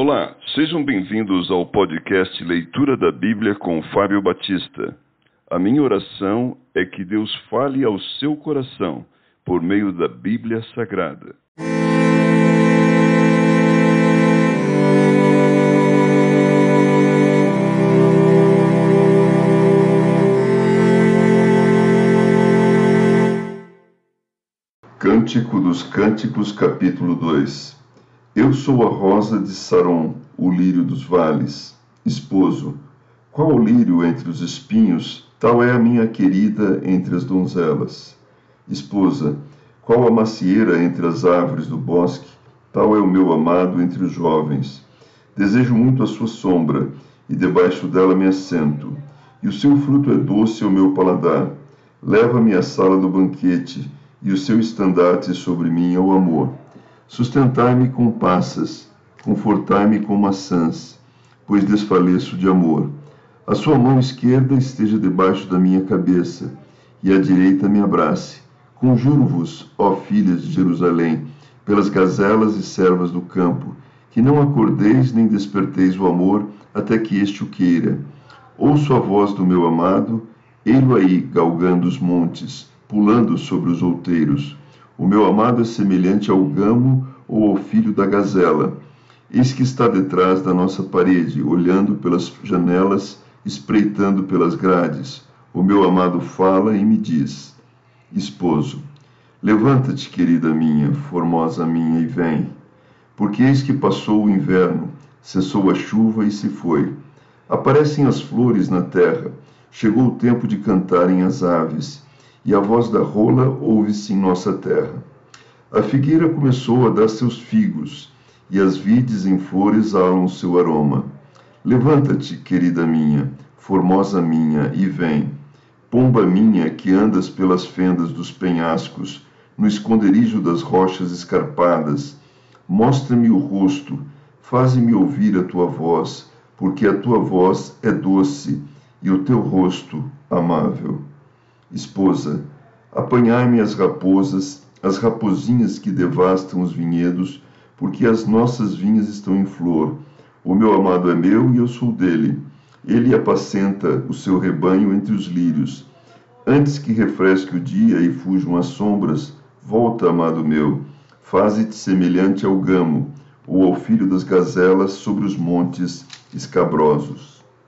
Olá, sejam bem-vindos ao podcast Leitura da Bíblia com Fábio Batista. A minha oração é que Deus fale ao seu coração por meio da Bíblia Sagrada. Cântico dos Cânticos, capítulo 2 Eu sou a rosa de Saron, o lírio dos vales. Esposo, qual o lírio entre os espinhos, tal é a minha querida entre as donzelas. Esposa, qual a macieira entre as árvores do bosque, tal é o meu amado entre os jovens. Desejo muito a sua sombra, e debaixo dela me assento, e o seu fruto é doce ao meu paladar. Leva-me à sala do banquete, e o seu estandarte sobre mim é o amor. Sustentai-me com passas, confortai-me com maçãs, pois desfaleço de amor. A sua mão esquerda esteja debaixo da minha cabeça, e a direita me abrace. Conjuro-vos, ó filhas de Jerusalém, pelas gazelas e servas do campo, que não acordeis nem desperteis o amor até que este o queira. Ouço a voz do meu amado, ei-lo aí galgando os montes pulando sobre os outeiros. O meu amado é semelhante ao gamo ou ao filho da gazela. Eis que está detrás da nossa parede, olhando pelas janelas, espreitando pelas grades. O meu amado fala e me diz: Esposo, levanta-te, querida minha, formosa minha, e vem. Porque eis que passou o inverno, cessou a chuva e se foi. Aparecem as flores na terra, chegou o tempo de cantarem as aves e a voz da rola ouve-se em nossa terra. A figueira começou a dar seus figos, e as vides em flores alam seu aroma. Levanta-te, querida minha, formosa minha, e vem. Pomba minha, que andas pelas fendas dos penhascos, no esconderijo das rochas escarpadas, mostra-me o rosto, faze-me ouvir a tua voz, porque a tua voz é doce e o teu rosto amável. Esposa, apanhai-me as raposas, as rapozinhas que devastam os vinhedos, porque as nossas vinhas estão em flor. O meu amado é meu e eu sou dele. Ele apacenta o seu rebanho entre os lírios. Antes que refresque o dia e fujam as sombras, volta, amado meu, faze-te semelhante ao gamo, ou ao filho das gazelas sobre os montes escabrosos.